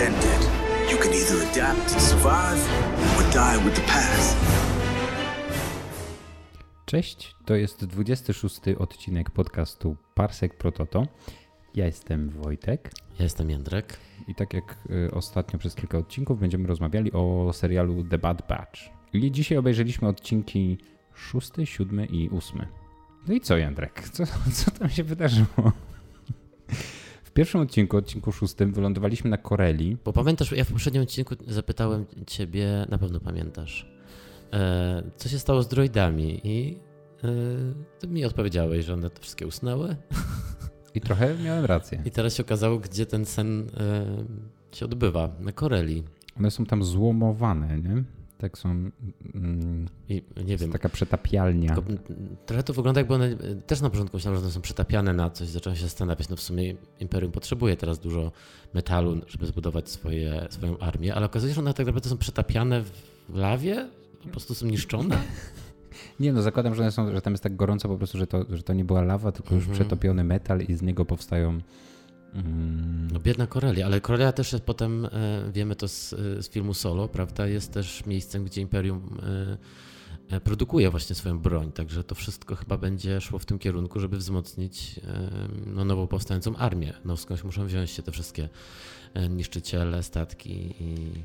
ended. You can either adapt and survive or die with the past. Cześć, to jest 26 odcinek podcastu Parsek Prototo. Ja jestem Wojtek Ja jestem Jędrek. i tak jak y, ostatnio przez kilka odcinków będziemy rozmawiali o serialu The Bad Batch. I dzisiaj obejrzeliśmy odcinki 6, 7 i 8. No i co Jędrek? Co, co tam się wydarzyło? W pierwszym odcinku, odcinku szóstym, wylądowaliśmy na Koreli. Bo pamiętasz, ja w poprzednim odcinku zapytałem ciebie, na pewno pamiętasz, e, co się stało z droidami i e, ty mi odpowiedziałeś, że one wszystkie usnęły I trochę miałem rację. i teraz się okazało, gdzie ten sen e, się odbywa, na Koreli. One są tam złomowane, nie? Tak są. Mm, I nie wiem, taka przetapialnia. tylko, trochę to wygląda jakby one, e, też na początku myślałem, że one są przetapiane na coś, zacząłem się zastanawiać, no w sumie Imperium potrzebuje teraz dużo metalu, żeby zbudować swoje, swoją armię, ale okazuje się, że one tak naprawdę są przetapiane w lawie, po prostu są niszczone. Nie no, zakładam, że, one są, że tam jest tak gorąco po prostu, że to, że to nie była lawa, tylko już Mhm. przetopiony metal i z niego powstają. Mm, No biedna Korelia, ale Korelia też jest potem, e, wiemy to z, z filmu Solo, prawda, jest też miejscem, gdzie Imperium e, e, produkuje właśnie swoją broń, także to wszystko chyba będzie szło w tym kierunku, żeby wzmocnić no, nową powstającą armię. No skądś muszą wziąć się te wszystkie niszczyciele, statki i,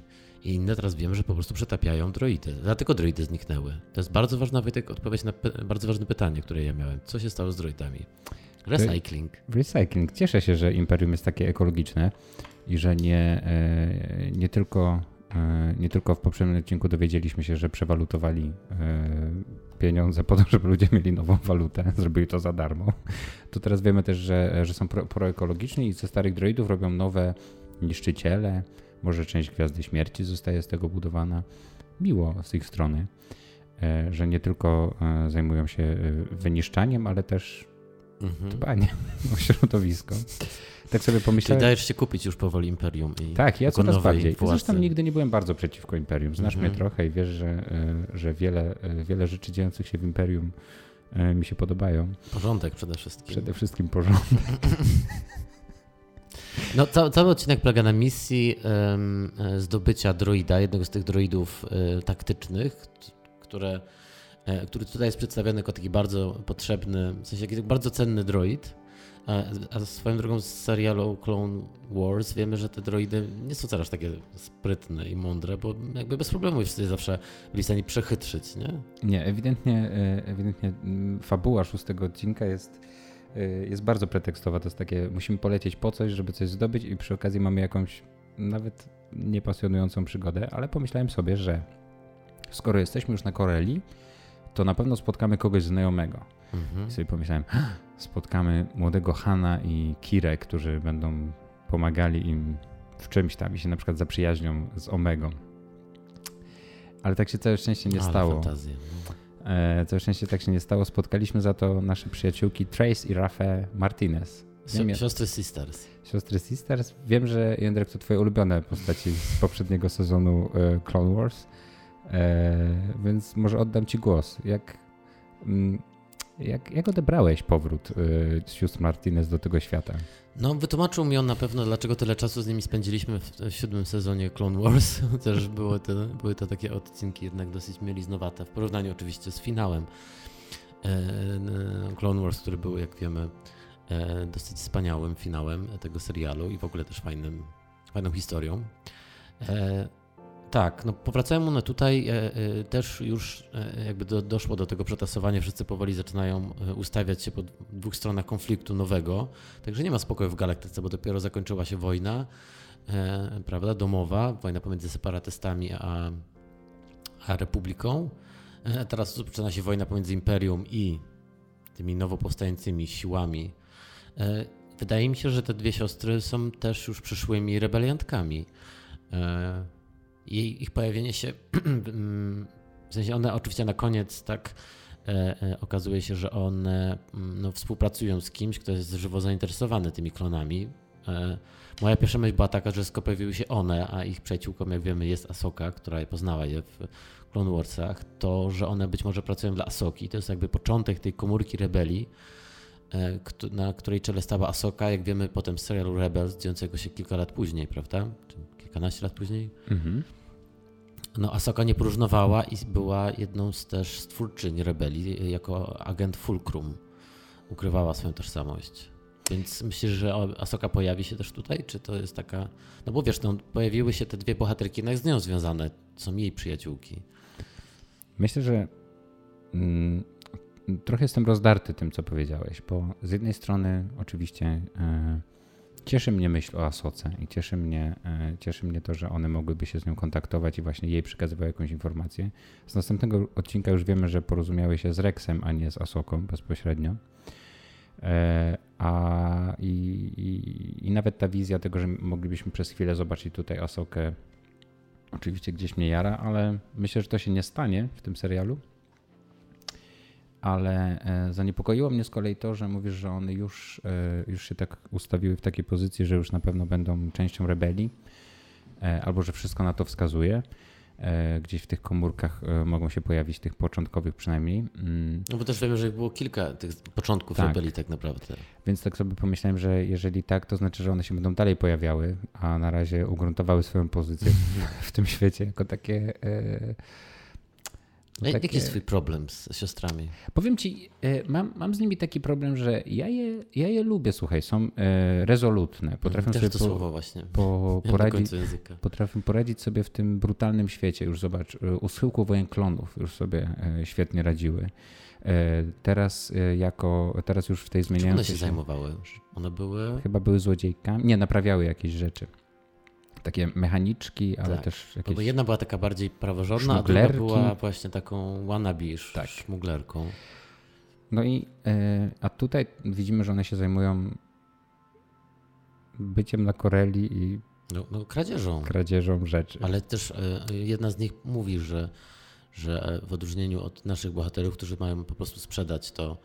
i inne. Teraz wiemy, że po prostu przetapiają droidy. Dlatego droidy zniknęły. To jest bardzo ważna, odpowiedź na bardzo ważne pytanie, które ja miałem. Co się stało z droidami? Recycling. recycling. Cieszę się, że Imperium jest takie ekologiczne i że nie, e, nie, tylko, e, nie tylko w poprzednim odcinku dowiedzieliśmy się, że przewalutowali e, pieniądze po to, żeby ludzie mieli nową walutę, zrobili to za darmo. To teraz wiemy też, że, że są pro, proekologiczni i ze starych droidów robią nowe niszczyciele. Może część Gwiazdy Śmierci zostaje z tego budowana. Miło z ich strony, że nie tylko zajmują się wyniszczaniem, ale też Mhm. dbanie o środowisko. Tak sobie Czyli pomyślałem. dajesz się kupić już powoli Imperium. I Tak, ja coraz bardziej. władcy. Zresztą nigdy nie byłem bardzo przeciwko Imperium. Znasz Mhm. mnie trochę i wiesz, że, e, że wiele, e, wiele rzeczy dziejących się w Imperium e, mi się podobają. Porządek przede wszystkim. Przede wszystkim porządek. No, ca cały odcinek polega na misji zdobycia droida, jednego z tych droidów taktycznych, które, który tutaj jest przedstawiony jako taki bardzo potrzebny, w sensie taki bardzo cenny droid. A, swoją drogą z serialu Clone Wars wiemy, że te droidy nie są aż takie sprytne i mądre, bo jakby bez problemu jest je zawsze byli w stanie przechytrzyć, nie? Nie, ewidentnie, e, ewidentnie mm, fabuła szóstego odcinka jest, e, jest bardzo pretekstowa. To jest takie, musimy polecieć po coś, żeby coś zdobyć i przy okazji mamy jakąś nawet niepasjonującą przygodę, ale pomyślałem sobie, że skoro jesteśmy już na Koreli, to na pewno spotkamy kogoś znajomego. Mhm. I sobie pomyślałem, spotkamy młodego Hana i Kirę, którzy będą pomagali im w czymś tam i się na przykład zaprzyjaźnią z Omegą. Ale tak się całe szczęście nie Ale stało. fantazje. E, całe szczęście tak się nie stało. Spotkaliśmy za to nasze przyjaciółki Trace i Rafe Martinez. Wiem, Siostry Sisters. Siostry Sisters. Wiem, że Jędrek to twoje ulubione postaci z poprzedniego sezonu e, Clone Wars, więc może oddam ci głos. Jak, mm, jak, jak odebrałeś powrót e, sióstr Martinez do tego świata? No, wytłumaczył mi on na pewno, dlaczego tyle czasu z nimi spędziliśmy w, siódmym sezonie Clone Wars. Też było to, były to takie odcinki jednak dosyć mieliznowate, w porównaniu oczywiście z finałem e, e, Clone Wars, który był, jak wiemy, e, dosyć wspaniałym finałem tego serialu i w ogóle też fajnym, fajną historią. Tak, no powracają one tutaj, e, e, też już e, jakby do, doszło do tego przetasowania, wszyscy powoli zaczynają ustawiać się po dwóch stronach konfliktu nowego, także nie ma spokoju w galaktyce, bo dopiero zakończyła się wojna, prawda, domowa, wojna pomiędzy separatystami a, a republiką. Teraz zaczyna się wojna pomiędzy imperium i tymi nowo powstającymi siłami. Wydaje mi się, że te dwie siostry są też już przyszłymi rebeliantkami. Jej, ich pojawienie się, w sensie one oczywiście na koniec tak e, e, okazuje się, że one mm, no, współpracują z kimś, kto jest żywo zainteresowany tymi klonami. E, moja pierwsza myśl była taka, że skoro pojawiły się one, a ich przyjaciółką, jak wiemy, jest Asoka, która poznała je w Clone Warsach, to, że one być może pracują dla Asoki. To jest jakby początek tej komórki rebelii, na której czele stała Asoka, jak wiemy potem z serialu Rebels, dziejącego się kilka lat później, prawda? Kilkanaście lat później. Mhm. No, Asoka nie próżnowała i była jedną z też stwórczyń rebelii jako agent Fulcrum. Ukrywała swoją tożsamość. Więc myślisz, że Asoka pojawi się też tutaj? Czy to jest taka. No bo wiesz, no, pojawiły się te dwie bohaterki no, z nią związane, są jej przyjaciółki. Myślę, że mm, trochę jestem rozdarty tym, co powiedziałeś, bo z jednej strony oczywiście e, cieszy mnie myśl o Asoce i cieszy mnie, e, cieszy mnie to, że one mogłyby się z nią kontaktować i właśnie jej przekazywały jakąś informację. Z następnego odcinka już wiemy, że porozumiały się z Rexem, a nie z Asoką bezpośrednio. E, a i, i, i, nawet ta wizja tego, że moglibyśmy przez chwilę zobaczyć tutaj Asokę, oczywiście gdzieś mnie jara, ale myślę, że to się nie stanie w tym serialu. Ale e, zaniepokoiło mnie z kolei to, że mówisz, że one już, e, już się tak ustawiły w takiej pozycji, że już na pewno będą częścią rebelii, albo że wszystko na to wskazuje. E, gdzieś w tych komórkach e, mogą się pojawić, tych początkowych przynajmniej. Mm. No bo też wiemy, że było kilka tych początków tak. rebelii tak naprawdę. Więc tak sobie pomyślałem, że jeżeli tak, to znaczy, że one się będą dalej pojawiały, a na razie ugruntowały swoją pozycję w tym świecie jako takie e, no takie... Jaki jest twój problem z siostrami? Powiem ci, e, mam, mam z nimi taki problem, że ja je, ja je lubię, słuchaj, są e, rezolutne. Potrafią Też sobie to po, słowo właśnie. Po, poradzić, potrafią poradzić sobie w tym brutalnym świecie. Już zobacz, e, u schyłku wojen klonów już sobie świetnie radziły. Teraz jako, teraz już w tej zmieniającej Czym one się zajmowały? One były... Chyba były złodziejkami. Nie, naprawiały jakieś rzeczy takie mechaniczki, ale tak. też jakieś... Bo jedna była taka bardziej praworządna, a druga była właśnie taką wannabe tak. szmuglerką. No i e, a tutaj widzimy, że one się zajmują byciem na Koreli i no, no, kradzieżą. kradzieżą rzeczy. Ale też e, jedna z nich mówi, że, że w odróżnieniu od naszych bohaterów, którzy mają po prostu sprzedać to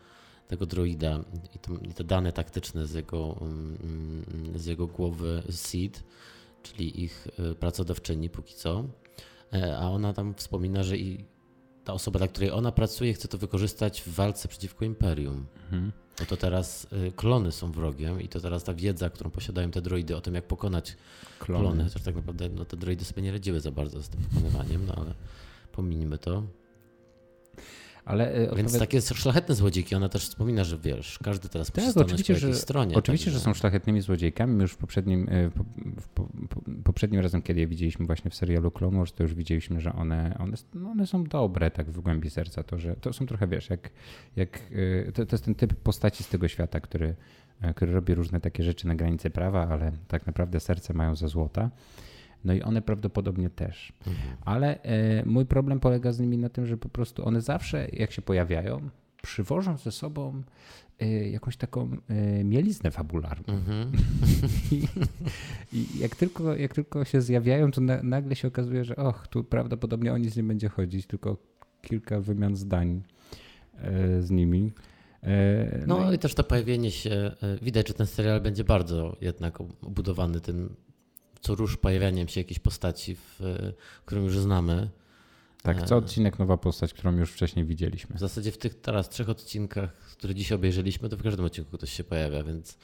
tego droida i, to, i te dane taktyczne z jego, mm, mm, z jego głowy Seed, czyli ich e, pracodawczyni póki co, e, a ona tam wspomina, że i ta osoba, dla której ona pracuje, chce to wykorzystać w walce przeciwko imperium. Mhm. No to teraz e, klony są wrogiem i to teraz ta wiedza, którą posiadają te droidy o tym, jak pokonać klony, klony chociaż tak naprawdę no, te droidy sobie nie radziły za bardzo z tym pokonywaniem, no ale pominimy to. Ale, e, Więc takie szlachetne złodziejki, ona też wspomina, że wiesz, każdy teraz tak, oczywiście, że, stronie. Oczywiście, tak, że są szlachetnymi złodziejkami. My już w poprzednim, e, po, po, po, poprzednim razem, kiedy je widzieliśmy właśnie w serialu Clone Wars, to już widzieliśmy, że one, one, no one są dobre tak w głębi serca. To, że to są trochę, wiesz, jak, jak e, to, to jest ten typ postaci z tego świata, który, który robi różne takie rzeczy na granicy prawa, ale tak naprawdę serce mają za złota. No i one prawdopodobnie też. Mhm. Ale e, mój problem polega z nimi na tym, że po prostu one zawsze, jak się pojawiają, przywożą ze sobą e, jakąś taką e, mieliznę fabularną. Mhm. I, I, jak, tylko, jak tylko się zjawiają, to na, nagle się okazuje, że och, tu prawdopodobnie o nic nie będzie chodzić, tylko kilka wymian zdań z nimi. No, no i... też to pojawienie się, widać, że ten serial będzie bardzo jednak obudowany tym co rusz pojawianiem się jakiejś postaci, w, którą już znamy. Tak, co e, odcinek nowa postać, którą już wcześniej widzieliśmy. W zasadzie w tych teraz trzech odcinkach, które dzisiaj obejrzeliśmy, to w każdym odcinku ktoś się pojawia, więc,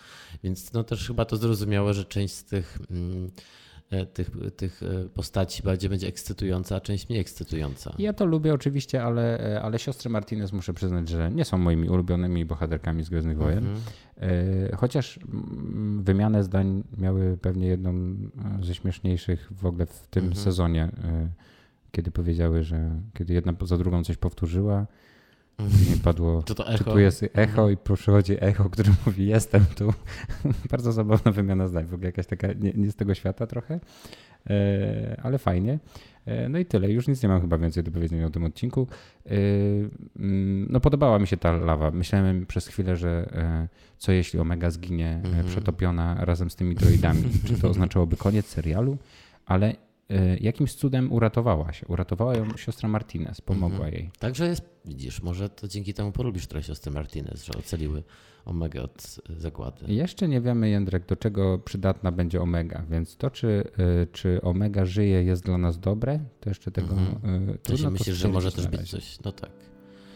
więc no też chyba to zrozumiałe, że część z tych. Mm, E, tych, tych e, postaci bardziej będzie ekscytująca, a część mniej ekscytująca. Ja to lubię oczywiście, ale, e, ale siostry Martinez muszę przyznać, że nie są moimi ulubionymi bohaterkami z Gwiezdnych Wojen. Mhm. Chociaż mm, wymianę zdań miały pewnie jedną ze śmieszniejszych w ogóle w tym mhm. sezonie, kiedy powiedziały, że kiedy jedna za drugą coś powtórzyła, Później padło, czy, to echo? czy tu jest echo mhm. i przychodzi echo, który mówi jestem tu. Bardzo zabawna wymiana zdań, w ogóle jakaś taka nie, nie z tego świata trochę, e, ale fajnie. E, no i tyle, już nic nie mam chyba więcej do powiedzenia o tym odcinku. E, mm, no podobała mi się ta lawa. Myślałem przez chwilę, że co jeśli Omega zginie mm -hmm. przetopiona razem z tymi droidami? Czy to oznaczałoby koniec serialu? Ale jakimś cudem uratowała się. Uratowała ją siostra Martinez, pomogła mhm. jej. Także jest, widzisz, może to dzięki temu polubisz trochę siostrę Martinez, że ocaliły Omega od zagłady. Jeszcze nie wiemy, Jędrek, do czego przydatna będzie Omega, więc to, czy, y, czy Omega żyje, jest dla nas dobre, to jeszcze tego mhm. trudno Myślisz, że może też być coś, no tak.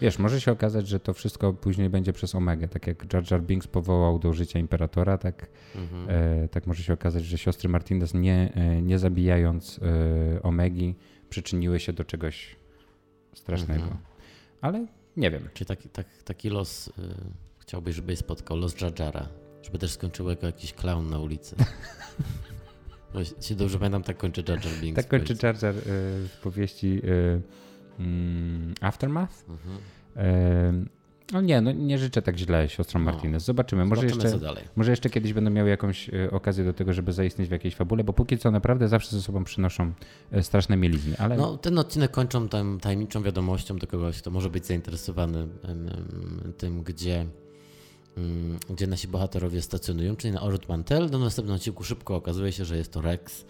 Wiesz, może się okazać, że to wszystko później będzie przez Omegę. Tak jak Jar Jar Binks powołał do życia Imperatora, tak, Mhm. e, tak może się okazać, że siostry Martinez nie, e, nie zabijając e, Omegi przyczyniły się do czegoś strasznego. Mhm. Ale nie wiem. Czyli taki, tak, taki los y, chciałbyś, żeby spotkał, los Jar Jara. Żeby też skończył jako jakiś clown na ulicy. Się dobrze pamiętam, tak kończy Jar Jar Binks. Tak kończy. Jar Jar e, w powieści e, mm, Aftermath. Mhm. E, no nie, no nie życzę tak źle siostrom No. Martinez. Zobaczymy. Może Zobaczymy, jeszcze, może jeszcze kiedyś będą miały jakąś e, okazję do tego, żeby zaistnieć w jakiejś fabule, bo póki co naprawdę zawsze ze sobą przynoszą e, straszne mielizny. Ale No, ten odcinek kończą tam tajemniczą wiadomością do kogoś, kto może być zainteresowany tym, gdzie, mm, gdzie nasi bohaterowie stacjonują, czyli na Ord Mantel. Do następnego odcinku szybko okazuje się, że jest to Rex.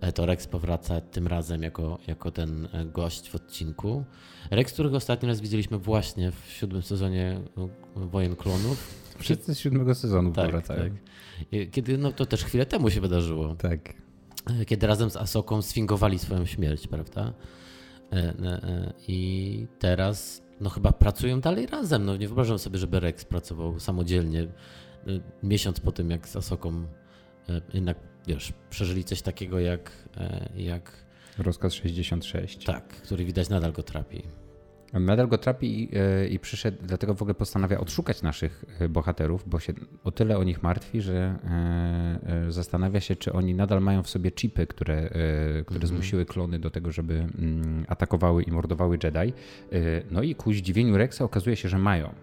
E, To Rex powraca tym razem jako, jako ten e, gość w odcinku. Rex, którego ostatni raz widzieliśmy właśnie w siódmym sezonie e, Wojen Klonów. wszyscy z siódmego sezonu Tak, powracają. tak. Kiedy, no to też chwilę temu się wydarzyło tak. kiedy razem z Asoką sfingowali swoją śmierć, prawda? E, e, e, I teraz, no chyba pracują dalej razem. No nie wyobrażam sobie, żeby Rex pracował samodzielnie e, miesiąc po tym, jak z Asoką e, jednak, wiesz, przeżyli coś takiego jak, e, jak Rozkaz 66. tak, który widać nadal go trapi. Nadal go trapi i, e, i przyszedł, dlatego w ogóle postanawia odszukać naszych e, bohaterów, bo się o tyle o nich martwi, że e, zastanawia się, czy oni nadal mają w sobie chipy, które, e, które Mhm. zmusiły klony do tego, żeby mm, atakowały i mordowały Jedi. E, No i ku zdziwieniu Rexa okazuje się, że mają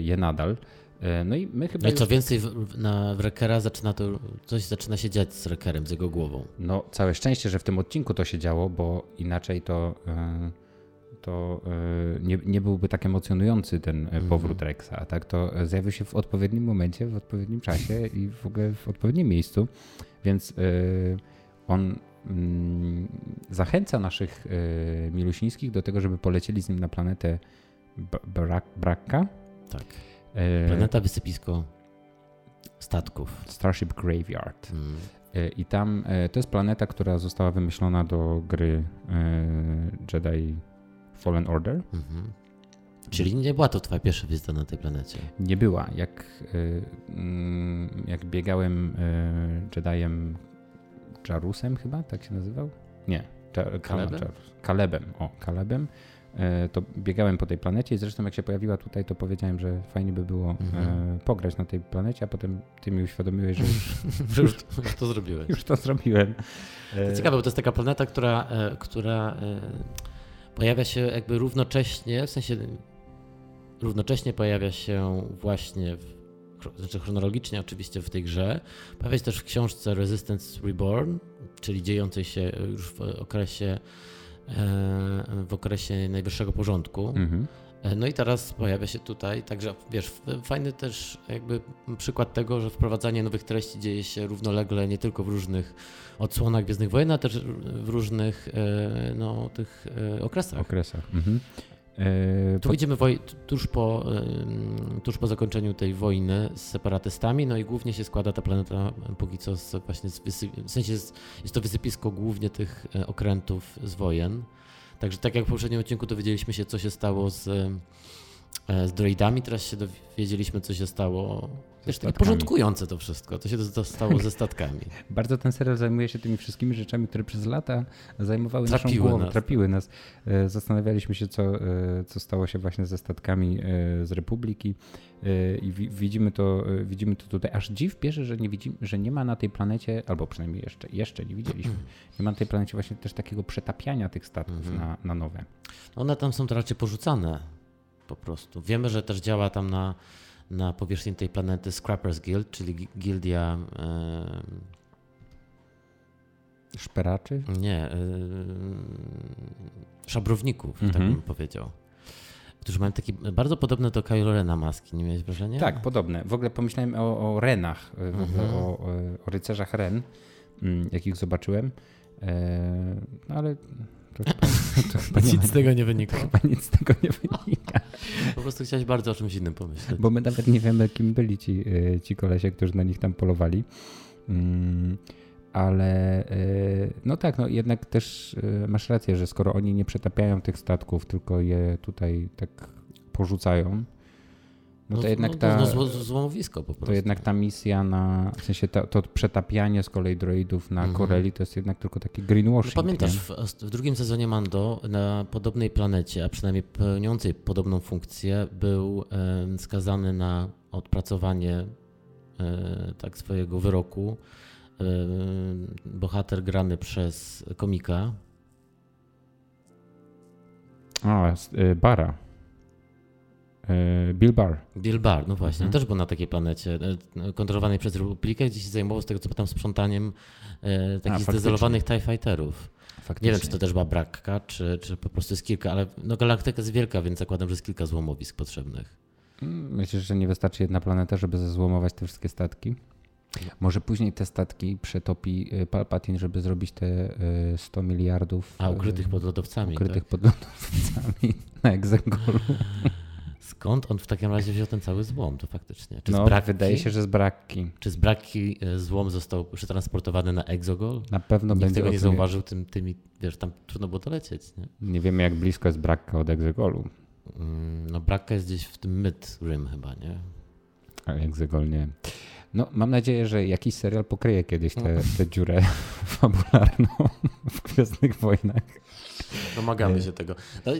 je nadal. E, No i my chyba. No i co już- więcej, w, na Wreckera zaczyna to, coś zaczyna się dziać z Wreckerem, z jego głową. No, całe szczęście, że w tym odcinku to się działo, bo inaczej to, e, to e, nie, nie byłby tak emocjonujący ten e, powrót Rexa. A tak to zjawił się w odpowiednim momencie, w odpowiednim czasie i w ogóle w odpowiednim miejscu. Więc on mm, zachęca naszych milusińskich do tego, żeby polecieli z nim na planetę Brakka. Tak. E, Planeta wysypisko statków. Starship Graveyard. Mm. E, I tam e, to jest planeta, która została wymyślona do gry Jedi Fallen Order. Mhm. Czyli nie była to twoja pierwsza wizyta na tej planecie. Nie była. Jak, mm, jak biegałem Jediem Jarusem chyba, tak się nazywał? Nie. Jar- Kalebem? Kalebem. O, Kalebem. E, To biegałem po tej planecie i zresztą jak się pojawiła tutaj, to powiedziałem, że fajnie by było Mhm. e, pograć na tej planecie, a potem ty mi uświadomiłeś, że już, Że już, już to zrobiłeś. już to zrobiłem. E, To ciekawe, bo to jest taka planeta, która, e, która e, pojawia się jakby równocześnie, w sensie równocześnie pojawia się właśnie, w, znaczy chronologicznie oczywiście w tej grze, pojawia się też w książce Resistance Reborn, czyli dziejącej się już w okresie e, w okresie najwyższego porządku. Mhm. E, No i teraz pojawia się tutaj, także wiesz, fajny też jakby przykład tego, że wprowadzanie nowych treści dzieje się równolegle nie tylko w różnych odsłonach Gwiezdnych Wojen, ale też w różnych e, no, tych e, okresach. okresach. Mhm. E, Tu widzimy woj- tuż po, tuż po zakończeniu tej wojny z separatystami, no i głównie się składa ta planeta póki co z, właśnie z w sensie z, jest to wysypisko głównie tych e, okrętów z wojen. Także tak jak w poprzednim odcinku dowiedzieliśmy się, co się stało z, z droidami, teraz się dowiedzieliśmy, co się stało. Wiesz, takie porządkujące to wszystko, co się to stało ze statkami. Bardzo ten serial zajmuje się tymi wszystkimi rzeczami, które przez lata zajmowały naszą Trapiły głowę, nas. trapiły nas. E, Zastanawialiśmy się, co, e, co stało się właśnie ze statkami e, z Republiki E, i wi- widzimy to, e, widzimy to tutaj. Aż dziw bierze, że nie, widzimy, że nie ma na tej planecie, albo przynajmniej jeszcze, jeszcze nie widzieliśmy, nie ma na tej planecie właśnie też takiego przetapiania tych statków Mhm. na, na nowe. One tam są to raczej porzucane po prostu. Wiemy, że też działa tam na, na powierzchni tej planety Scrappers Guild, czyli gi- gildia e, Szperaczy? nie e, szabrowników, tak Mhm. bym powiedział. Którzy mają takie bardzo podobne do Kylo Rena maski, nie miałeś wrażenia? Tak, podobne. W ogóle pomyślałem o, o Renach, e, Mhm. o, o, o rycerzach Ren, mm, jakich zobaczyłem. E, no ale to to chyba, Nic z tego nie wynika. chyba nic z tego nie wynika. Po prostu chciałeś bardzo o czymś innym pomyśleć. Bo my nawet nie wiemy, kim byli ci, e, ci kolesie, którzy na nich tam polowali. Mm, ale y, no tak, no jednak też y, masz rację, że skoro oni nie przetapiają tych statków, tylko je tutaj tak porzucają, no to No, jednak no, ta, no, zło, złomowisko po prostu. to jednak ta misja na, w sensie ta, to przetapianie z kolei droidów na Mhm. Corelli to jest jednak tylko taki No, greenwashing. pamiętasz, nie? w, w drugim sezonie Mando na podobnej planecie, a przynajmniej pełniącej podobną funkcję, był skazany na odpracowanie e, tak swojego wyroku. bohater grany przez komika. A, y, Bara. Y, Bill Barr. Bill Barr, no właśnie, Mhm. też był na takiej planecie e, kontrolowanej przez Republikę, gdzie się zajmował z tego co pamiętam sprzątaniem e, takich zdezolowanych TIE Fighterów. Faktycznie. Nie wiem, czy to też była brakka, czy, czy po prostu jest kilka, ale no, galaktyka jest wielka, więc zakładam, że jest kilka złomowisk potrzebnych. Mm, Myślisz, że nie wystarczy jedna planeta, żeby zezłomować te wszystkie statki? Może później te statki przetopi y, Palpatine, żeby zrobić te y, 100 miliardów A ukrytych pod lodowcami. ukrytych Tak? pod lodowcami na Exegolu. Skąd on w takim razie wziął ten cały złom? To faktycznie. Czy z No, brakki, wydaje się, że z brakki. Czy z brakki e, złom został przetransportowany na Exogol? Na pewno Nikt będzie tego nie zauważył tym, tymi, wiesz, tam trudno było dolecieć. Nie? Nie wiemy, jak blisko jest brakka od Exegolu. Mm, No brakka jest gdzieś w tym Mid Rim chyba, nie? A Exegol nie. No, mam nadzieję, że jakiś serial pokryje kiedyś tę tę dziurę fabularną w Gwiezdnych Wojnach. Domagamy Nie. się tego. No,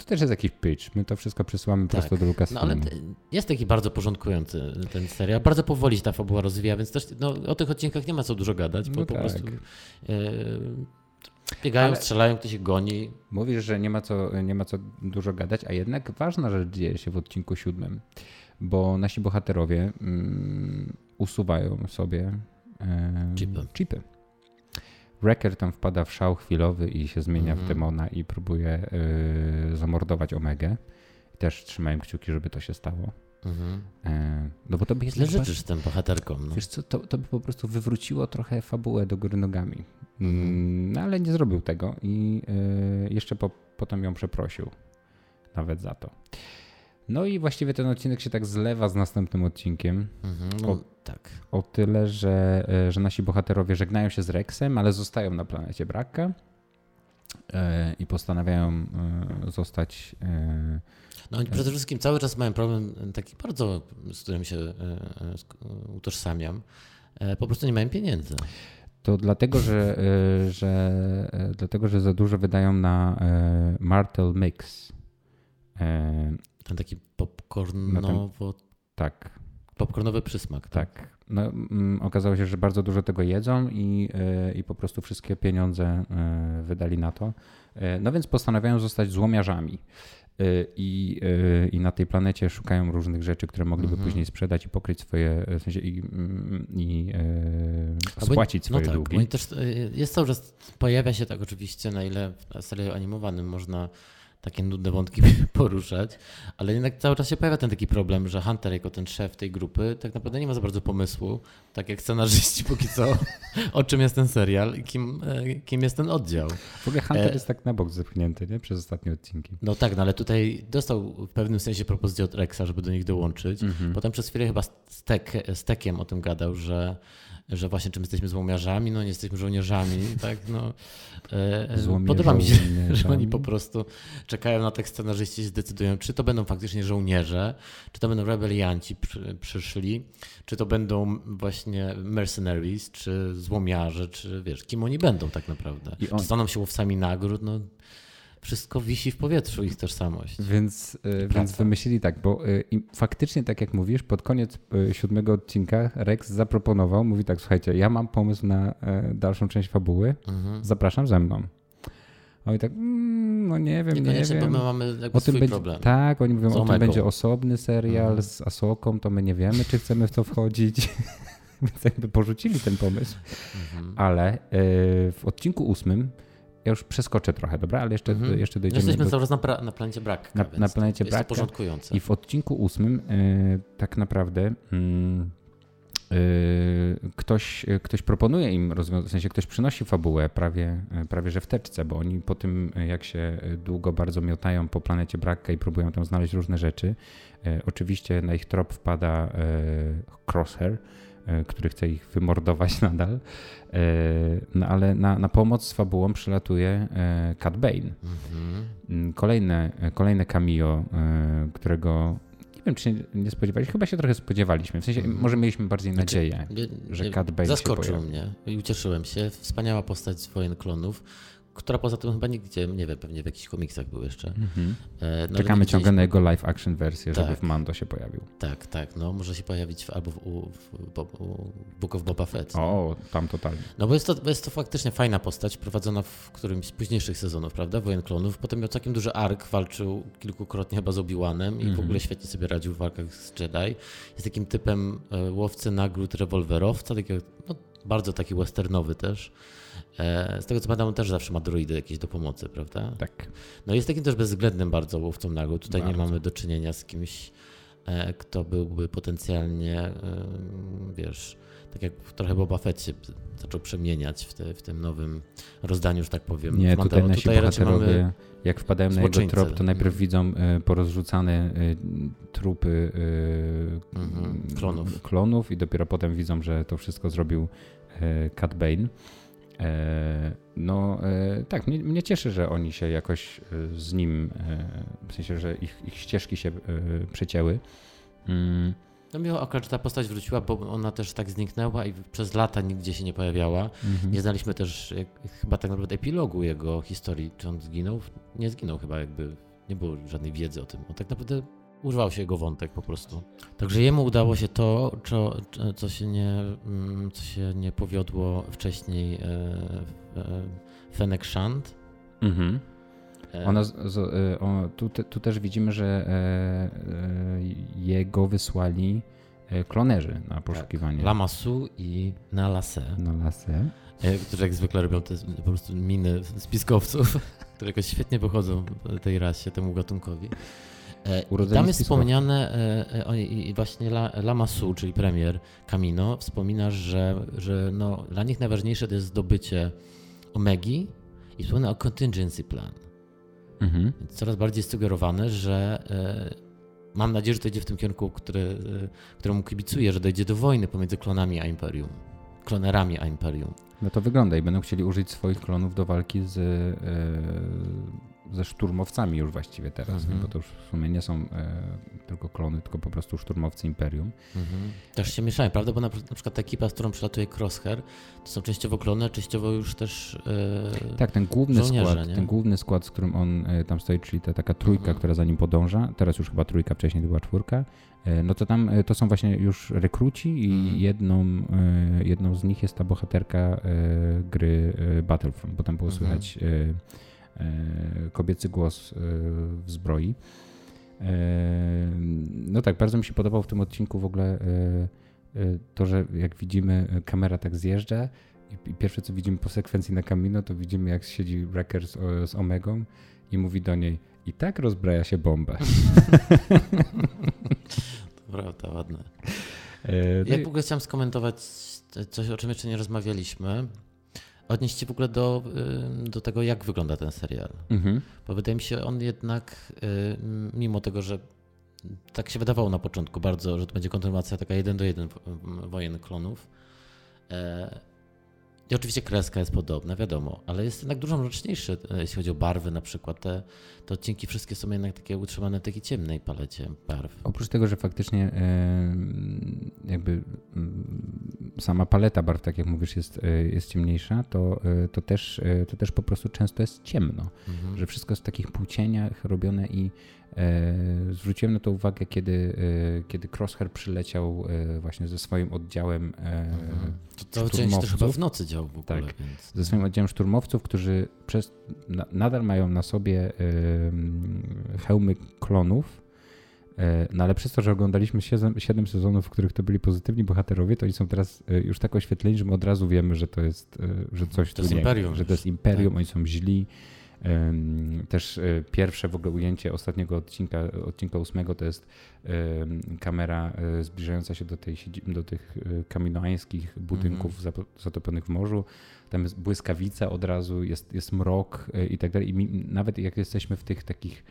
To też jest jakiś pitch. My to wszystko przesyłamy Tak. prosto do no Lucasfilmu. ale te- jest taki bardzo porządkujący ten serial. Bardzo powoli się ta fabuła rozwija, więc też no, o tych odcinkach nie ma co dużo gadać, bo No po tak. prostu e, biegają, Ale- strzelają, ktoś ich goni. Mówisz, że nie ma, co, nie ma co dużo gadać, a jednak ważna rzecz dzieje się w odcinku siódmym, bo nasi bohaterowie mm, usuwają sobie e, Chipy. chipy. Wrecker tam wpada w szał chwilowy i się zmienia Mhm. w demona i próbuje e, zamordować Omegę. Też trzymałem kciuki, żeby to się stało. Mhm. E, no bo to by Źle jednak życzysz tym bohaterkom. No. Wiesz co, to, to by po prostu wywróciło trochę fabułę do góry nogami. Mm, No ale nie zrobił tego i y, jeszcze po, potem ją przeprosił nawet za to. No i właściwie ten odcinek się tak zlewa z następnym odcinkiem. Mhm. No, tak. O tyle, że, y, że nasi bohaterowie żegnają się z Rexem, ale zostają na planecie Brakka y, i postanawiają y, zostać No oni przede wszystkim cały czas mają problem e, taki bardzo, z którym się e, e, e, utożsamiam. E, Po prostu nie mają pieniędzy. To dlatego, że, że, dlatego, że za dużo wydają na Martel Mix. Ten taki popcornowo, Tak, popcornowy przysmak. tak. No, mm, okazało się, że bardzo dużo tego jedzą i, y, i po prostu wszystkie pieniądze y, wydali na to. Y, No więc postanawiają zostać złomiarzami. I, I na tej planecie szukają różnych rzeczy, które mogliby Mhm. później sprzedać i pokryć swoje, w sensie i, mm, i spłacić swoje no tak, długi. Też, jest cały czas, pojawia się tak oczywiście, na ile w serialu animowanym można takie nudne wątki poruszać, ale jednak cały czas się pojawia ten taki problem, że Hunter jako ten szef tej grupy tak naprawdę nie ma za bardzo pomysłu, tak jak scenarzyści póki co, o czym jest ten serial i kim, e, kim jest ten oddział. W ogóle Hunter E, jest tak na bok zepchnięty nie? przez ostatnie odcinki. No tak, no ale tutaj dostał w pewnym sensie propozycję od Rexa, żeby do nich dołączyć. Mhm. Potem przez chwilę chyba Stek, Stekiem o tym gadał, że, że właśnie czym jesteśmy złomiarzami, no nie jesteśmy żołnierzami, tak, no. E, e, Podoba mi się, że oni po prostu czekają na tekst scenarzyści i zdecydują, czy to będą faktycznie żołnierze, czy to będą rebelianci przy, przyszli, czy to będą właśnie mercenaries, czy złomiarze, czy wiesz, kim oni będą tak naprawdę. I on- Czy staną się łowcami nagród, no wszystko wisi w powietrzu, ich tożsamość. Więc, y, więc wymyślili tak, bo i faktycznie, tak jak mówisz, pod koniec y, siódmego odcinka Rex zaproponował, mówi tak, słuchajcie, ja mam pomysł na dalszą część fabuły, Mhm. zapraszam ze mną. A oni tak, mm, no nie wiem, nie Niekoniecznie, bo wiem. my mamy O tym będzie, problem. tak, oni mówią, o tym będzie osobny serial Mhm. z Asoką, to my nie wiemy, czy chcemy w to wchodzić. Więc jakby porzucili ten pomysł. Mhm. Ale w odcinku ósmym, ja już przeskoczę trochę, dobra, ale jeszcze, Mhm. jeszcze dojdziemy Jesteśmy do, cały czas na, pra- na planecie Brakka, Na- na planecie jest Brakka to porządkujące. I w odcinku ósmym y, tak naprawdę mm, ktoś, ktoś proponuje im rozwiązanie, w sensie ktoś przynosi fabułę prawie, prawie że w teczce, bo oni po tym, jak się długo bardzo miotają po planecie Brakka i próbują tam znaleźć różne rzeczy, oczywiście na ich trop wpada Crosshair, który chce ich wymordować nadal, no ale na, na pomoc z fabułą przylatuje Cat Bane. Mhm. Kolejne, kolejne cameo, którego nie wiem, czy się nie spodziewaliśmy. Chyba się trochę spodziewaliśmy. W sensie, mm. może mieliśmy bardziej znaczy, nadzieję, nie, że Cat Bane Zaskoczył mnie i ucieszyłem się. Wspaniała postać z Wojen Klonów która poza tym chyba nigdzie, nie wiem, pewnie w jakichś komiksach był jeszcze. Mm-hmm. E, Czekamy ciągle na jego live action wersję, tak. żeby w Mando się pojawił. Tak, tak, no może się pojawić w, albo w, w, w Book of Boba Fett. O, tam totalnie. No bo jest to, jest to faktycznie fajna postać, prowadzona w którymś z późniejszych sezonów, prawda, Wojen Klonów. Potem miał całkiem duży ark, walczył kilkukrotnie chyba z Obi-Wanem i mm-hmm. w mhm. ogóle świetnie sobie radził w walkach z Jedi. Jest takim typem e, łowcy nagród rewolwerowca, takiego, no, bardzo taki westernowy też. E, z tego co pamiętam, on też zawsze ma droidy jakieś do pomocy, prawda? Tak. No jest takim też bezwzględnym bardzo łowcą nagród. Tutaj bardzo. nie mamy do czynienia z kimś, e, kto byłby potencjalnie, e, wiesz, tak jak trochę Boba Fett się zaczął przemieniać w, te, w tym nowym rozdaniu, że tak powiem. Nie, tutaj nasi tutaj bohaterowie, jak wpadają na jego trop, to najpierw widzą porozrzucane trupy mhm. klonów. klonów i dopiero potem widzą, że to wszystko zrobił Cat Bane. E, no e, tak, mnie, mnie, cieszy, że oni się jakoś e, z nim, w sensie, że ich, ich ścieżki się przecięły. No miło akurat, że ta postać wróciła, bo ona też tak zniknęła i przez lata nigdzie się nie pojawiała. Mm-hmm. Nie znaliśmy też chyba tak naprawdę epilogu jego historii, czy on zginął. Nie zginął chyba jakby, nie było żadnej wiedzy o tym. On tak naprawdę Używał się jego wątek po prostu. Także jemu udało się to, co, co, się, nie, mm, co się nie powiodło wcześniej e, e, Fennec Shand. Mhm. E, Ona z, z, o, tu, tu, też widzimy, że e, jego wysłali klonerzy na poszukiwanie. Tak. Lamasu i Nalase. Nalase. Którzy jak zwykle robią te po prostu miny spiskowców, które jakoś świetnie wychodzą tej rasie, temu gatunkowi. E, Urodzenie tam jest wspomniane e, e, i właśnie Lama Su, czyli premier Camino, wspomina, że, że no, dla nich najważniejsze to jest zdobycie Omegi i wspomina o contingency plan. Mhm. Coraz bardziej sugerowane, że mam nadzieję, że to idzie w tym kierunku, który, któremu kibicuję, że dojdzie do wojny pomiędzy klonami a Imperium. Klonerami a Imperium. No to wygląda i będą chcieli użyć swoich klonów do walki z ze szturmowcami już właściwie teraz, mhm. bo to już w sumie nie są e, tylko klony, tylko po prostu szturmowcy Imperium. Mhm. Też się mieszają, prawda? Bo na, na, przykład ta ekipa, z którą przylatuje Crosshair, to są częściowo klony, a częściowo już też e, Tak, ten główny skład, nie? ten główny skład, z którym on e, tam stoi, czyli ta taka trójka, mhm. która za nim podąża, teraz już chyba trójka, wcześniej była czwórka, e, no to tam e, to są właśnie już rekruci i mhm. jedną, e, jedną z nich jest ta bohaterka gry Battlefront, bo tam było mhm. słychać E, kobiecy głos e, w zbroi. E, no tak, bardzo mi się podobał w tym odcinku w ogóle to, że jak widzimy, kamera tak zjeżdża i pierwsze co widzimy po sekwencji na kamino, to widzimy jak siedzi Wrecker z, z Omegą i mówi do niej i tak rozbraja się bomba. to prawda, ładne. No ja w ogóle chciałem skomentować coś, o czym jeszcze nie rozmawialiśmy odnieść się w ogóle do, do tego, jak wygląda ten serial. Mhm. Bo wydaje mi się, on jednak, mimo tego, że tak się wydawało na początku bardzo, że to będzie kontynuacja taka jeden do jeden wojen klonów, e, i oczywiście kreska jest podobna, wiadomo, ale jest jednak dużo mroczniejszy, e, jeśli chodzi o barwy na przykład. Te, te odcinki wszystkie są jednak takie utrzymane w takiej ciemnej palecie barw. Oprócz tego, że faktycznie e, jakby sama paleta barw, tak jak mówisz, jest, e, jest ciemniejsza, to, to, też, to też po prostu często jest ciemno. Mhm. Że wszystko jest w takich półcieniach robione i zwróciłem na to uwagę, kiedy, e, kiedy Crosshair przyleciał e, właśnie ze swoim oddziałem mhm. To część też chyba w nocy działał w ogóle. Tak, więc... ze swoim oddziałem szturmowców, którzy przez, na, nadal mają na sobie hełmy klonów, no ale przez to, że oglądaliśmy 7, 7 sezonów, w których to byli pozytywni bohaterowie, to oni są teraz już tak oświetleni, że my od razu wiemy, że to jest że coś to jest imperium, że to jest imperium, tak. oni są źli, Też e, pierwsze w ogóle ujęcie ostatniego odcinka, odcinka ósmego to jest kamera e, zbliżająca się do, tej, do tych e, kaminoańskich budynków mm -hmm. zatopionych w morzu. Tam jest błyskawica od razu, jest, jest mrok i tak dalej. I nawet jak jesteśmy w tych takich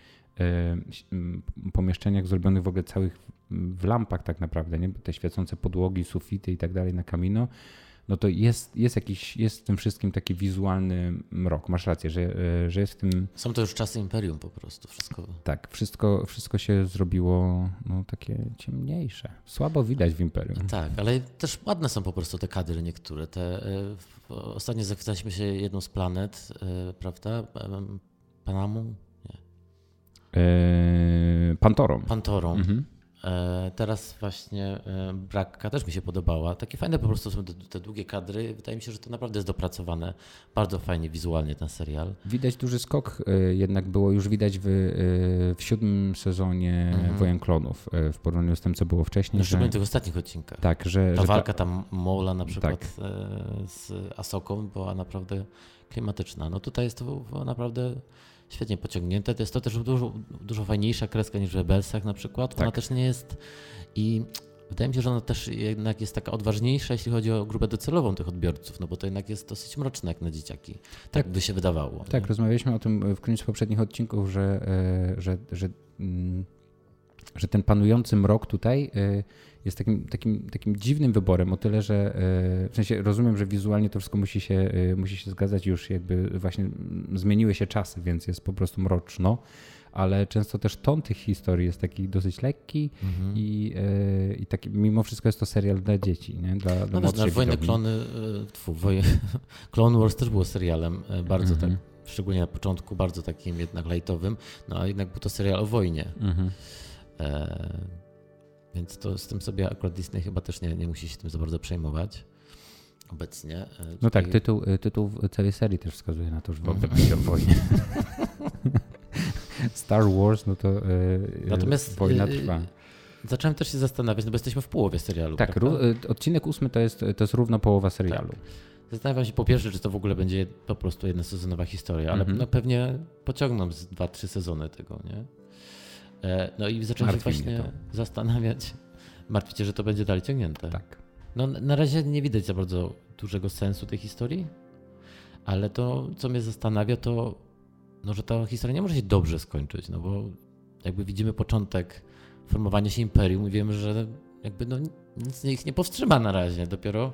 pomieszczeniach zrobionych w ogóle całych w lampach tak naprawdę, nie? te świecące podłogi, sufity i tak dalej na kamino, no to jest, jest jakiś, jest w tym wszystkim taki wizualny mrok. Masz rację, że, e, że jest w tym... Są to już czasy Imperium po prostu, wszystko. Tak, wszystko, wszystko się zrobiło no, takie ciemniejsze. Słabo widać w Imperium. Tak, ale też ładne są po prostu te kadry niektóre. Te, e, ostatnio zachwycaliśmy się jedną z planet, e, prawda? Panamu? Nie. Pantorą. Pantorą. Mhm. E, teraz właśnie e, Brakka też mi się podobała. Takie fajne po prostu są te, długie kadry. Wydaje mi się, że to naprawdę jest dopracowane. Bardzo fajnie wizualnie ten serial. Widać duży skok e, jednak było już widać w, w siódmym sezonie mhm. Wojen Klonów w porównaniu z tym, co było wcześniej. Szczególnie że... w tych ostatnich odcinkach. Tak, że... Ta że walka tam Mola na przykład tak. z Asoką była naprawdę klimatyczna. No tutaj jest to naprawdę świetnie pociągnięte. To jest to też dużo, dużo fajniejsza kreska niż w Rebelsach na przykład. Tak. Ona też nie jest i wydaje mi się, że ona też jednak jest taka odważniejsza, jeśli chodzi o grupę docelową tych odbiorców, no bo to jednak jest dosyć mroczne jak na dzieciaki. Tak, tak by się wydawało. Tak, nie? rozmawialiśmy o tym w którymś z poprzednich odcinków, że, e, że, że, mm, że ten panujący mrok tutaj e, jest takim, takim, takim dziwnym wyborem, o tyle, że e, w sensie rozumiem, że wizualnie to wszystko musi się, e, musi się zgadzać, już jakby właśnie zmieniły się czasy, więc jest po prostu mroczno, ale często też ton tych historii jest taki dosyć lekki mhm. i, e, i taki, mimo wszystko jest to serial dla dzieci, nie? Dla, dla no, wiesz, Wojny Klony, tfu, woje, Clone Wars też było serialem bardzo mhm. tak, szczególnie na początku, bardzo takim jednak lajtowym, no a jednak był to serial o wojnie. Mhm. E więc to z tym sobie akurat Disney chyba też nie, nie musi się tym za bardzo przejmować obecnie. Tutaj... No tak, tytuł, y, tytuł całej serii też wskazuje na to, że w ogóle będzie o wojnie. Star Wars, no to yy, Natomiast, wojna trwa. Zacząłem też się zastanawiać, no bo jesteśmy w połowie serialu. Tak, y, odcinek ósmy to jest, to jest równo połowa serialu. Tak. Zastanawiam się po pierwsze, czy to w ogóle będzie po prostu jedna sezonowa historia, ale mm -hmm. no pewnie pociągną z dwa, trzy sezony tego, nie? E, no i zacząłem się właśnie zastanawiać, martwicie, że to będzie dalej ciągnięte. Tak. No na razie nie widać za bardzo dużego sensu tej historii, ale to, co mnie zastanawia, to no, że ta historia nie może się dobrze skończyć, no bo jakby widzimy początek formowania się imperium i wiemy, że jakby no, nic ich nie powstrzyma na razie. Dopiero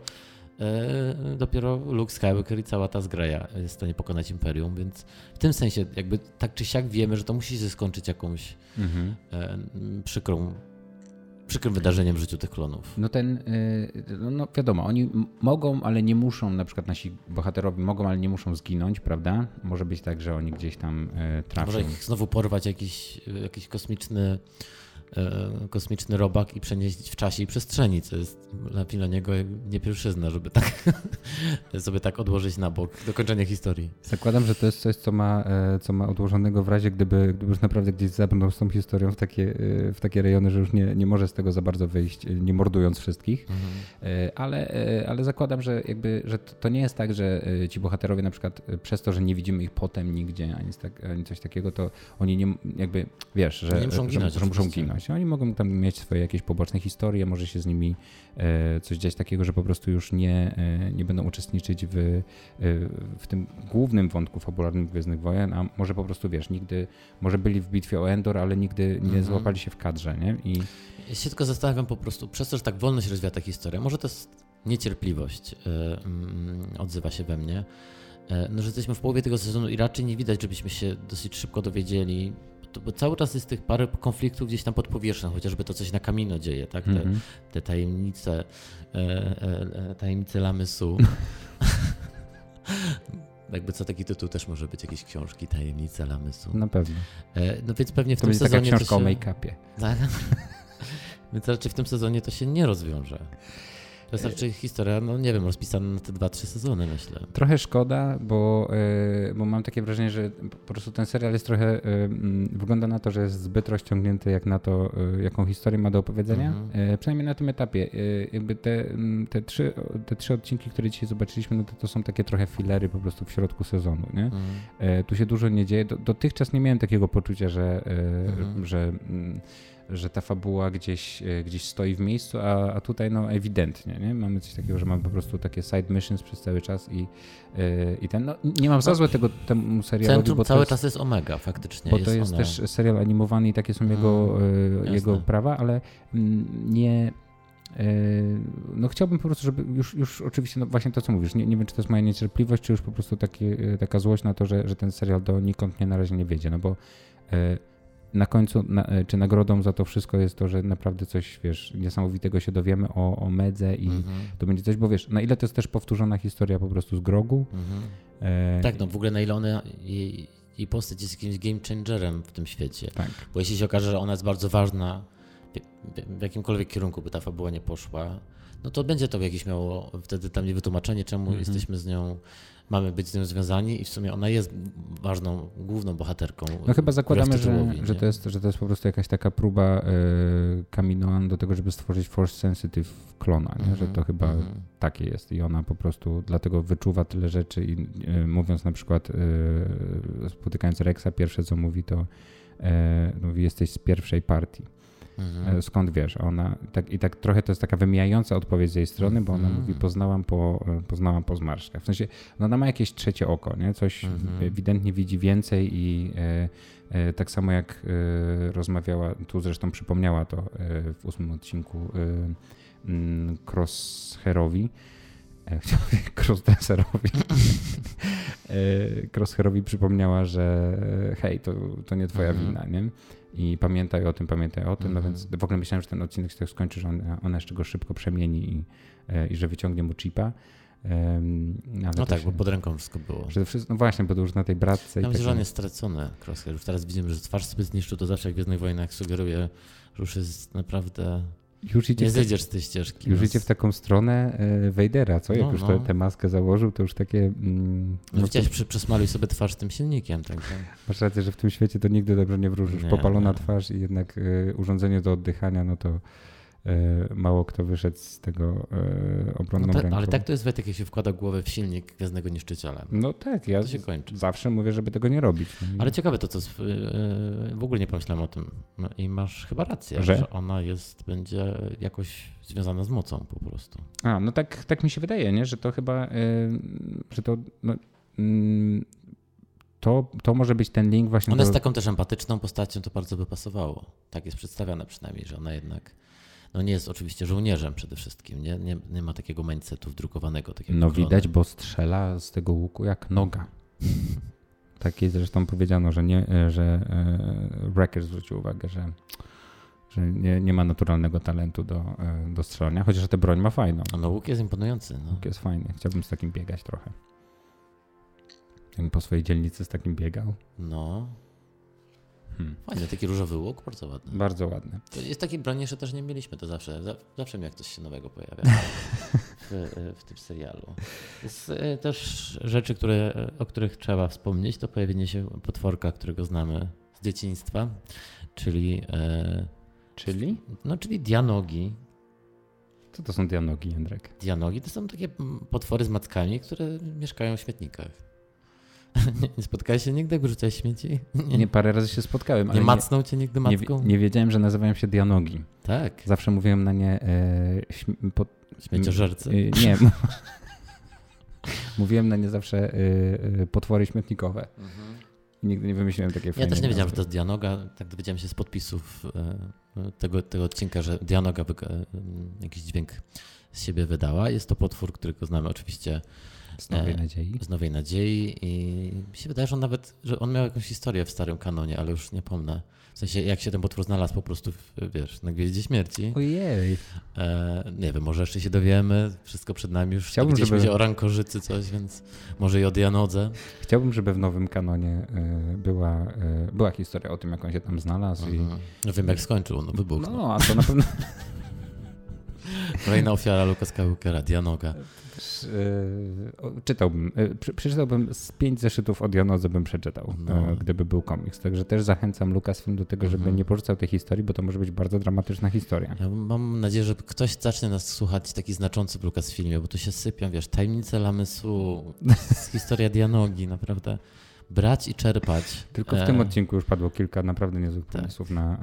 dopiero Luke Skywalker i cała ta zgraja jest w stanie pokonać Imperium, więc w tym sensie jakby tak czy siak wiemy, że to musi się skończyć jakąś mhm. E, przykrą przykrym wydarzeniem w życiu tych klonów. No ten, e, no, wiadomo, oni mogą, ale nie muszą, na przykład nasi bohaterowie mogą, ale nie muszą zginąć, prawda? Może być tak, że oni gdzieś tam trafią. Może ich znowu porwać jakiś, jakiś kosmiczny E, kosmiczny robak i przenieść w czasie i przestrzeni, co jest dla niego nie pierwszyzna, żeby tak sobie tak odłożyć na bok dokończenie historii. Zakładam, że to jest coś, co ma, e, co ma odłożonego w razie, gdyby, gdyby już naprawdę gdzieś zabrnął z tą historią w takie, e, w takie rejony, że już nie, nie może z tego za bardzo wyjść, nie mordując wszystkich. Mhm. Ale, ale zakładam, że jakby, że to nie jest tak, że ci bohaterowie na przykład przez to, że nie widzimy ich potem nigdzie, ani, tak, ani coś takiego, to oni nie jakby, wiesz, że, nie muszą ginąć, że, że muszą ginąć. Oni mogą tam mieć swoje jakieś poboczne historie, może się z nimi e, coś dziać takiego, że po prostu już nie, e, nie będą uczestniczyć w, e, w tym głównym wątku fabularnym Gwiezdnych Wojen, a może po prostu, wiesz, nigdy, może byli w bitwie o Endor, ale nigdy nie mhm. złapali się w kadrze, nie? I... Ja się tylko zastanawiam po prostu, przez to, że tak wolno się rozwija ta historia, może to jest niecierpliwość mm, odzywa się we mnie, no, że jesteśmy w połowie tego sezonu i raczej nie widać, żebyśmy się dosyć szybko dowiedzieli, bo cały czas jest tych parę konfliktów gdzieś tam pod powierzchnią, chociażby to coś na kamino dzieje, tak? Te, mm -hmm. te tajemnice, e, e, e, tajemnice Lamysu. Jakby co taki tytuł też może być jakieś książki, tajemnice Lamysu. Na pewno. E, no więc pewnie w to tym sezonie. Taka książka się... o make-upie. Więc raczej w tym sezonie to się nie rozwiąże. To jest raczej historia, no nie wiem, rozpisana na te dwa, trzy sezony, myślę. Trochę szkoda, bo, e, bo mam takie wrażenie, że po prostu ten serial jest trochę, e, mm, wygląda na to, że jest zbyt rozciągnięty jak na to, e, jaką historię ma do opowiedzenia. Mhm. Przynajmniej na tym etapie. Jakby te, mm, te, trzy, te trzy odcinki, które dzisiaj zobaczyliśmy, no to, to są takie trochę filery po prostu w środku sezonu. Nie? Mhm. Tu się dużo nie dzieje. Dotychczas nie miałem takiego poczucia, że, Mhm. że mm, że ta fabuła gdzieś, e, gdzieś stoi w miejscu, a, a tutaj no ewidentnie, nie? Mamy coś takiego, że mamy po prostu takie side missions przez cały czas i, yy, i ten, no nie mam za złe tego temu serialowi, Centrum bo cały jest, czas jest Omega faktycznie. Bo jest to jest ona. też serial animowany i takie są jego, Mm, yy, jego prawa, ale mm, nie... No chciałbym po prostu, żeby już, już oczywiście, no właśnie to co mówisz, nie, nie wiem czy to jest moja niecierpliwość, czy już po prostu taki, taka złość na to, że, że ten serial donikąd mnie na razie nie wiedzie, no bo na końcu, na, czy nagrodą za to wszystko jest to, że naprawdę coś, wiesz, niesamowitego się dowiemy o, o Medze i Mhm. to będzie coś, bo wiesz, na ile to jest też powtórzona historia po prostu z Grogu. Mhm. E, Tak, no w ogóle na ile ona, jej, jej postać jest jakimś game changerem w tym świecie. tak. Bo jeśli się okaże, że ona jest bardzo ważna, w, jakimkolwiek kierunku by ta fabuła nie poszła, no to będzie to jakieś miało wtedy tam niewytłumaczenie, czemu Mhm. jesteśmy z nią, mamy być z nią związani i w sumie ona jest ważną, główną bohaterką. No chyba zakładamy, że, że, to jest, że to jest po prostu jakaś taka próba e, Kaminoan do tego, żeby stworzyć Force Sensitive klona, nie? że to Mhm, chyba mhm. takie jest i ona po prostu dlatego wyczuwa tyle rzeczy i e, mówiąc na przykład e, spotykając Rexa, pierwsze co mówi to mówi jesteś z pierwszej partii. Mhm. E, Skąd wiesz? Ona tak, I tak trochę to jest taka wymijająca odpowiedź z jej strony, bo ona Mhm. mówi poznałam po, e, poznałam po zmarszczkach. W sensie no ona ma jakieś trzecie oko, nie? coś Mhm. ewidentnie widzi więcej i e, e, tak samo jak e, rozmawiała, tu zresztą przypomniała to e, w ósmym odcinku mm, powiedzieć Crossdresserowi. Crosshairowi przypomniała, że hej, to, to nie twoja Mhm. wina, nie? I pamiętaj o tym, pamiętaj o tym. No Mhm. więc w ogóle myślałem, że ten odcinek się tak skończy, że on, ona jeszcze go szybko przemieni i, e, i że wyciągnie mu chipa. Ale No tak, się, bo pod ręką wszystko było. Przede wszystkim, no właśnie, bo to już na tej bratce. Ja myślę, że on jest stracony, Crosshair. Już teraz widzimy, że twarz sobie zniszczył, to zawsze jak w Gwiezdnych Wojnach sugeruje, że już jest naprawdę... już idzie, Nie zejdziesz z tej ścieżki. już no, idzie w taką stronę e, Vadera, co? Jak No, już no. tę maskę założył, to już takie... Mm, No no, widziałeś, to, przesmaluj sobie twarz tym silnikiem, także... masz rację, że w tym świecie to nigdy dobrze nie wróżysz. Nie, Popalona nie. twarz i jednak e, urządzenie do oddychania, no to mało kto wyszedł z tego e, obronną No ta, ręką. ale tak to jest Wojtek, jak się wkłada głowę w silnik Gwiazdnego Niszczyciela. No tak, ja To się kończy. zawsze mówię, żeby tego nie robić. No Ale ciekawe to, co yy, w ogóle nie pomyślałem o tym. No I masz chyba rację, Że? że, ona jest, będzie jakoś związana z mocą po prostu. A, no tak, tak mi się wydaje, nie? że to chyba, że to, no, mm, to, to może być ten link właśnie Ona do... jest taką też empatyczną postacią, to bardzo by pasowało. Tak jest przedstawiane przynajmniej, że ona jednak no nie jest oczywiście żołnierzem przede wszystkim. Nie, nie, nie ma takiego mindsetu wdrukowanego. Takiego No klona. widać, bo strzela z tego łuku jak noga. Takiej zresztą powiedziano, że nie, e, że e, Wrecker zwrócił uwagę, że, że nie, nie ma naturalnego talentu do, e, do strzelania, chociaż tę broń ma fajną. A no łuk jest imponujący. No. Łuk jest fajny. Chciałbym z takim biegać trochę. Jakbym po swojej dzielnicy z takim biegał. no. Hmm. Fajny, taki różowy łuk, bardzo ładny. Bardzo ładny. To jest taki broń, jeszcze też nie mieliśmy, to zawsze, za- zawsze mi jak coś się nowego pojawia w, w tym serialu. Z e, też rzeczy, które, o których trzeba wspomnieć, to pojawienie się potworka, którego znamy z dzieciństwa, czyli, e, Czyli? no, czyli dianogi. Co to są dianogi, Jędrek? Dianogi to są takie potwory z mackami, które mieszkają w śmietnikach. nie, nie spotkałeś się nigdy, jak wyrzucałeś śmieci? Nie, Nie, parę razy się spotkałem, ale nie macnął cię nigdy nie, macką? nie, nie wiedziałem, że nazywają się dianogi. Tak, Zawsze mówiłem na nie e, śm- po, śmieciożercy. e, nie. mówiłem na nie zawsze e, e, potwory śmietnikowe. Mhm. Nigdy nie wymyśliłem takiej Ja też nie wiedziałem, że to jest Dianoga. Tak dowiedziałem się z podpisów e, tego, tego odcinka, że Dianoga e, jakiś dźwięk z siebie wydała. Jest to potwór, którego znamy oczywiście Z Nowej e, Nadziei. z Nowej Nadziei i mi się wydaje, że on nawet, że on miał jakąś historię w starym kanonie, ale już nie pomnę. W sensie, jak się ten potwór znalazł po prostu, wiesz, na Gwieździe Śmierci. Ojej. E, nie wiem, może jeszcze się dowiemy. Wszystko przed nami już. Chciałbym, gdzieś żeby- będzie o rankorzycy coś, więc może i o Dianodze. Chciałbym, żeby w nowym kanonie e, była, e, była historia o tym, jak on się tam znalazł. I, Mhm. No wiem, jak skończył, no wybuchnął. no, a to na pewno... Kolejna ofiara Luka Skywalkera, Dianoga. Yy, czytałbym, yy, przeczytałbym z pięć zeszytów od Janodze bym przeczytał, no. yy, gdyby był komiks. Także też zachęcam Lucasfilm do tego, żeby mhm. nie porzucał tej historii, bo to może być bardzo dramatyczna historia. Ja mam nadzieję, że ktoś zacznie nas słuchać taki znaczący w Lucasfilmie, bo tu się sypią, wiesz, tajemnice Lamysu, historia Dianogi, naprawdę brać i czerpać. Tylko w tym e, odcinku już padło kilka naprawdę niezłych tak. pomysłów na...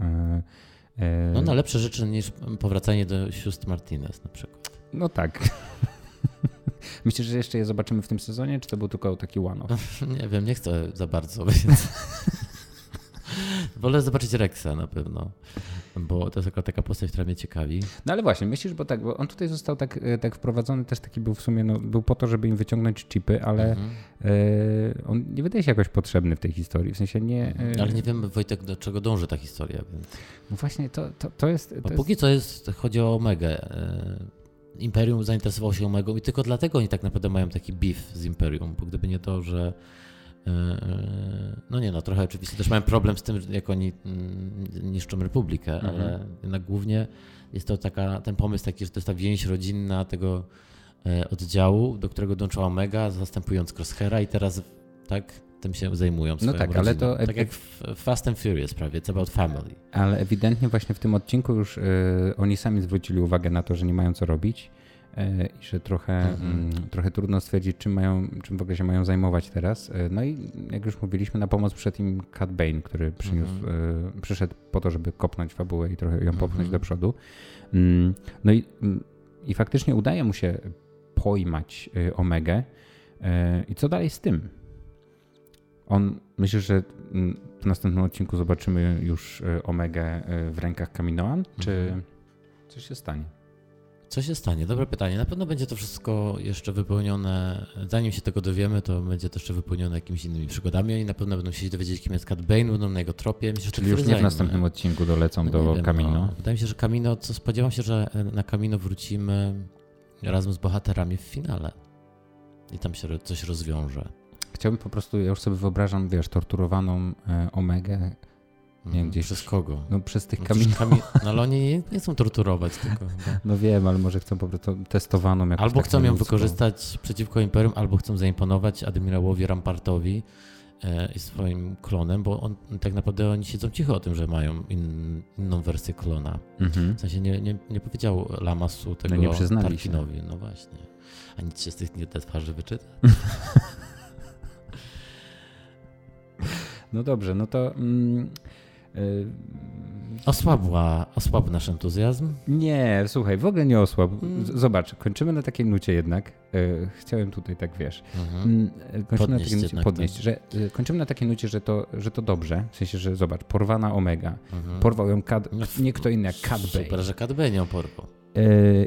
E, e... No na lepsze rzeczy niż powracanie do sióstr Martinez na przykład. No tak. Myślisz, że jeszcze je zobaczymy w tym sezonie, czy to był tylko taki one-off? Nie wiem, nie chcę za bardzo, więc... Wolę zobaczyć Rexa na pewno, bo to jest akurat taka postać, która mnie ciekawi. No ale właśnie, myślisz, bo tak, bo on tutaj został tak, e, tak wprowadzony, też taki był w sumie, no, był po to, żeby im wyciągnąć chipy, ale mhm. y, on nie wydaje się jakoś potrzebny w tej historii, w sensie nie... Y, ale nie wiem, Wojtek, do czego dąży ta historia, więc... No właśnie, to, to, to jest... To póki co jest, chodzi o Omegę. Imperium zainteresowało się Omegą i tylko dlatego oni tak naprawdę mają taki beef z Imperium, bo gdyby nie to, że no nie no, trochę oczywiście też mają problem z tym, jak oni mm, niszczą Republikę, mhm. ale jednak głównie jest to taka, ten pomysł taki, że to jest ta więź rodzinna tego e, oddziału, do którego dołączyła Omega, zastępując Crosshaira i teraz tak tym się zajmują. No tak, ale to. Tak jak w Fast and Furious prawie, it's about family. Ale ewidentnie właśnie w tym odcinku już oni sami zwrócili uwagę na to, że nie mają co robić i że trochę, mhm. y, trochę trudno stwierdzić, czym, mają, czym w ogóle się mają zajmować teraz. No i jak już mówiliśmy, na pomoc przyszedł im Cat Bane, który przyniósł, mhm. przyszedł po to, żeby kopnąć fabułę i trochę ją popchnąć mhm. do przodu. Mm, no i, mm, i faktycznie udaje mu się pojmać Omegę. I co dalej z tym? On, myślę, że mm, w następnym odcinku zobaczymy już e, Omegę e, w rękach Kaminoan, czy mhm. coś się stanie? Co się stanie? Dobre pytanie. Na pewno będzie to wszystko jeszcze wypełnione, zanim się tego dowiemy, to będzie to jeszcze wypełnione jakimiś innymi przygodami. Oni na pewno będą się dowiedzieć, kim jest Cat Bane, będą na jego tropie. Myślę, Czyli już nie w następnym odcinku dolecą no do wiem, Camino. No. Wydaje mi się, że Camino, co spodziewam się, że na Camino wrócimy razem z bohaterami w finale. I tam się coś rozwiąże. Chciałbym po prostu, ja już sobie wyobrażam, wiesz, torturowaną e, Omegę. Nie wiem, gdzieś. Przez kogo? No przez tych no. Kami... No ale oni nie, nie chcą torturować tylko. No wiem, ale może chcą po prostu testowaną jakąś Albo chcą ją wykorzystać przeciwko Imperium, albo chcą zaimponować admirałowi Rampartowi e, i swoim klonem, bo on, tak naprawdę oni siedzą cicho o tym, że mają in, inną wersję klona. Mhm. W sensie nie, nie, nie powiedział Lamasu tego no nie Tarkinowi. Się. No właśnie. A nic się z tych nie te twarzy wyczyta. No dobrze, no to. Mm, Osłabła, osłabł nasz entuzjazm? Nie, słuchaj, w ogóle nie osłabł. Mm. Zobacz, kończymy na takiej nucie jednak. Y, chciałem tutaj tak, wiesz, mhm. Mm, kończymy podnieść, na takiej nucie, podnieść że kończymy na takiej nucie, że to, że to dobrze. W sensie, że zobacz, porwana Omega. Mhm. Porwał ją Cad, no, nie kto inny jak Cad Bay. Super, że Cad Bay ją porwał.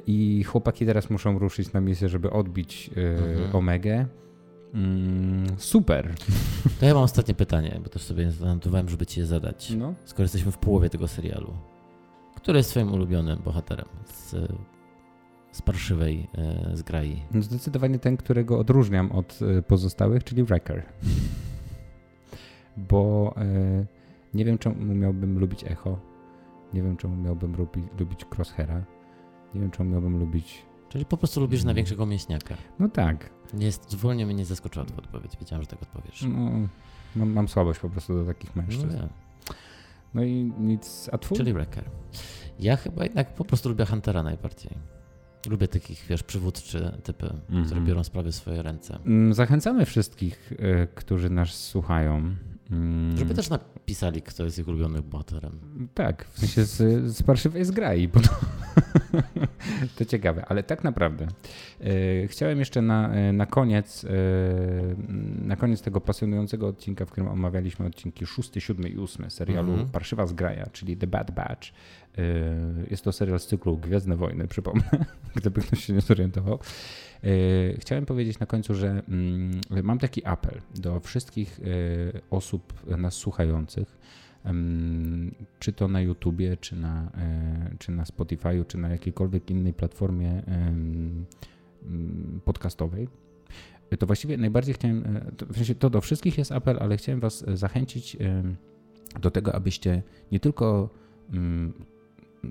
I chłopaki teraz muszą ruszyć na misję, żeby odbić mhm. Omegę. Mm, super. To ja mam ostatnie pytanie, bo też sobie zanotowałem, żeby ci je zadać. No. Skoro jesteśmy w połowie tego serialu. Który jest twoim ulubionym bohaterem z, z parszywej e, zgrai? No zdecydowanie ten, którego odróżniam od e, pozostałych, czyli Wrecker. Bo e, nie wiem, czemu miałbym lubić Echo. Nie wiem, czemu miałbym lubić, lubić Crosshaira. Nie wiem, czemu miałbym lubić Czyli po prostu lubisz największego mięśniaka. No tak. Jest, zupełnie mnie nie zaskoczyła twoja odpowiedź. Wiedziałem, że tak odpowiesz. No, mam, mam słabość po prostu do takich mężczyzn. No, no i nic, a twój? Czyli Wrecker. Ja chyba jednak po prostu lubię Huntera najbardziej. Lubię takich, wiesz, przywódczy typy, mm -hmm. które biorą sprawy w swoje ręce. Mm, zachęcamy wszystkich, y, którzy nas słuchają, Mm. Żeby też napisali, kto jest ich ulubionym bohaterem. Tak, w sensie z, z parszywej zgrai, bo to, to ciekawe. Ale tak naprawdę e, chciałem jeszcze na, e, na koniec e, na koniec tego pasjonującego odcinka, w którym omawialiśmy odcinki 6, 7 i 8 serialu mm -hmm. Parszywa zgraja, czyli The Bad Batch. E, jest to serial z cyklu Gwiezdne Wojny, przypomnę, gdyby ktoś się nie zorientował. Chciałem powiedzieć na końcu, że mm, mam taki apel do wszystkich osób nas słuchających, czy to na YouTubie, czy na, e, czy na Spotify'u, czy na jakiejkolwiek innej platformie mm, podcastowej. To właściwie najbardziej chciałem, w sensie to do wszystkich jest apel, ale chciałem Was zachęcić do tego, abyście nie tylko mm,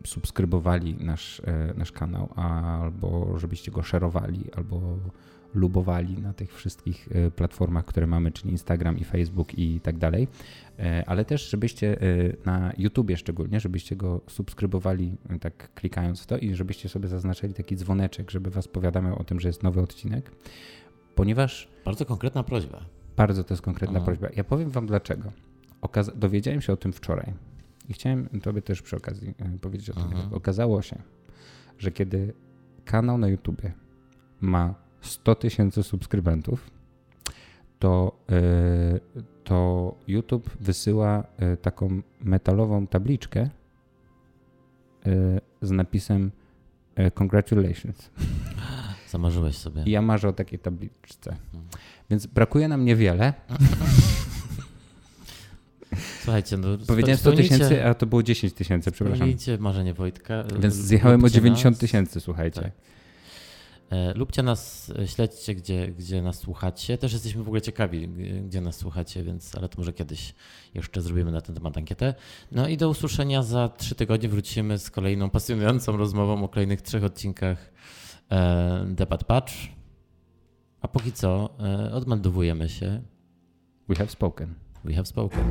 subskrybowali nasz, e, nasz kanał, albo żebyście go szerowali, albo lubowali na tych wszystkich e, platformach, które mamy, czyli Instagram i Facebook i tak dalej, e, ale też żebyście na YouTubie szczególnie, żebyście go subskrybowali tak klikając w to i żebyście sobie zaznaczyli taki dzwoneczek, żeby was powiadamiał o tym, że jest nowy odcinek, ponieważ... Bardzo konkretna prośba. Bardzo to jest konkretna Aha. prośba. Ja powiem wam dlaczego. Okaz dowiedziałem się o tym wczoraj i chciałem tobie też przy okazji e, powiedzieć o tym. Aha. Okazało się, że kiedy kanał na YouTubie ma 100 tysięcy subskrybentów, to, yy, to YouTube wysyła yy, taką metalową tabliczkę yy, z napisem Congratulations. Zamarzyłeś sobie. I ja marzę o takiej tabliczce. Hmm. Więc brakuje nam niewiele. Słuchajcie, no, Powiedziałem 100 tysięcy, a to było 10 tysięcy, przepraszam. Spełnijcie marzenie Wojtka. Więc zjechałem o 90 tysięcy, słuchajcie. Tak. E, lubcie nas, e, śledźcie, gdzie, gdzie nas słuchacie. Też jesteśmy w ogóle ciekawi, gdzie nas słuchacie, więc ale to może kiedyś jeszcze zrobimy na ten temat ankietę. No i do usłyszenia za trzy tygodnie wrócimy z kolejną pasjonującą rozmową o kolejnych trzech odcinkach e, Debat Patch. A póki co e, odmeldowujemy się. We have spoken. We have spoken.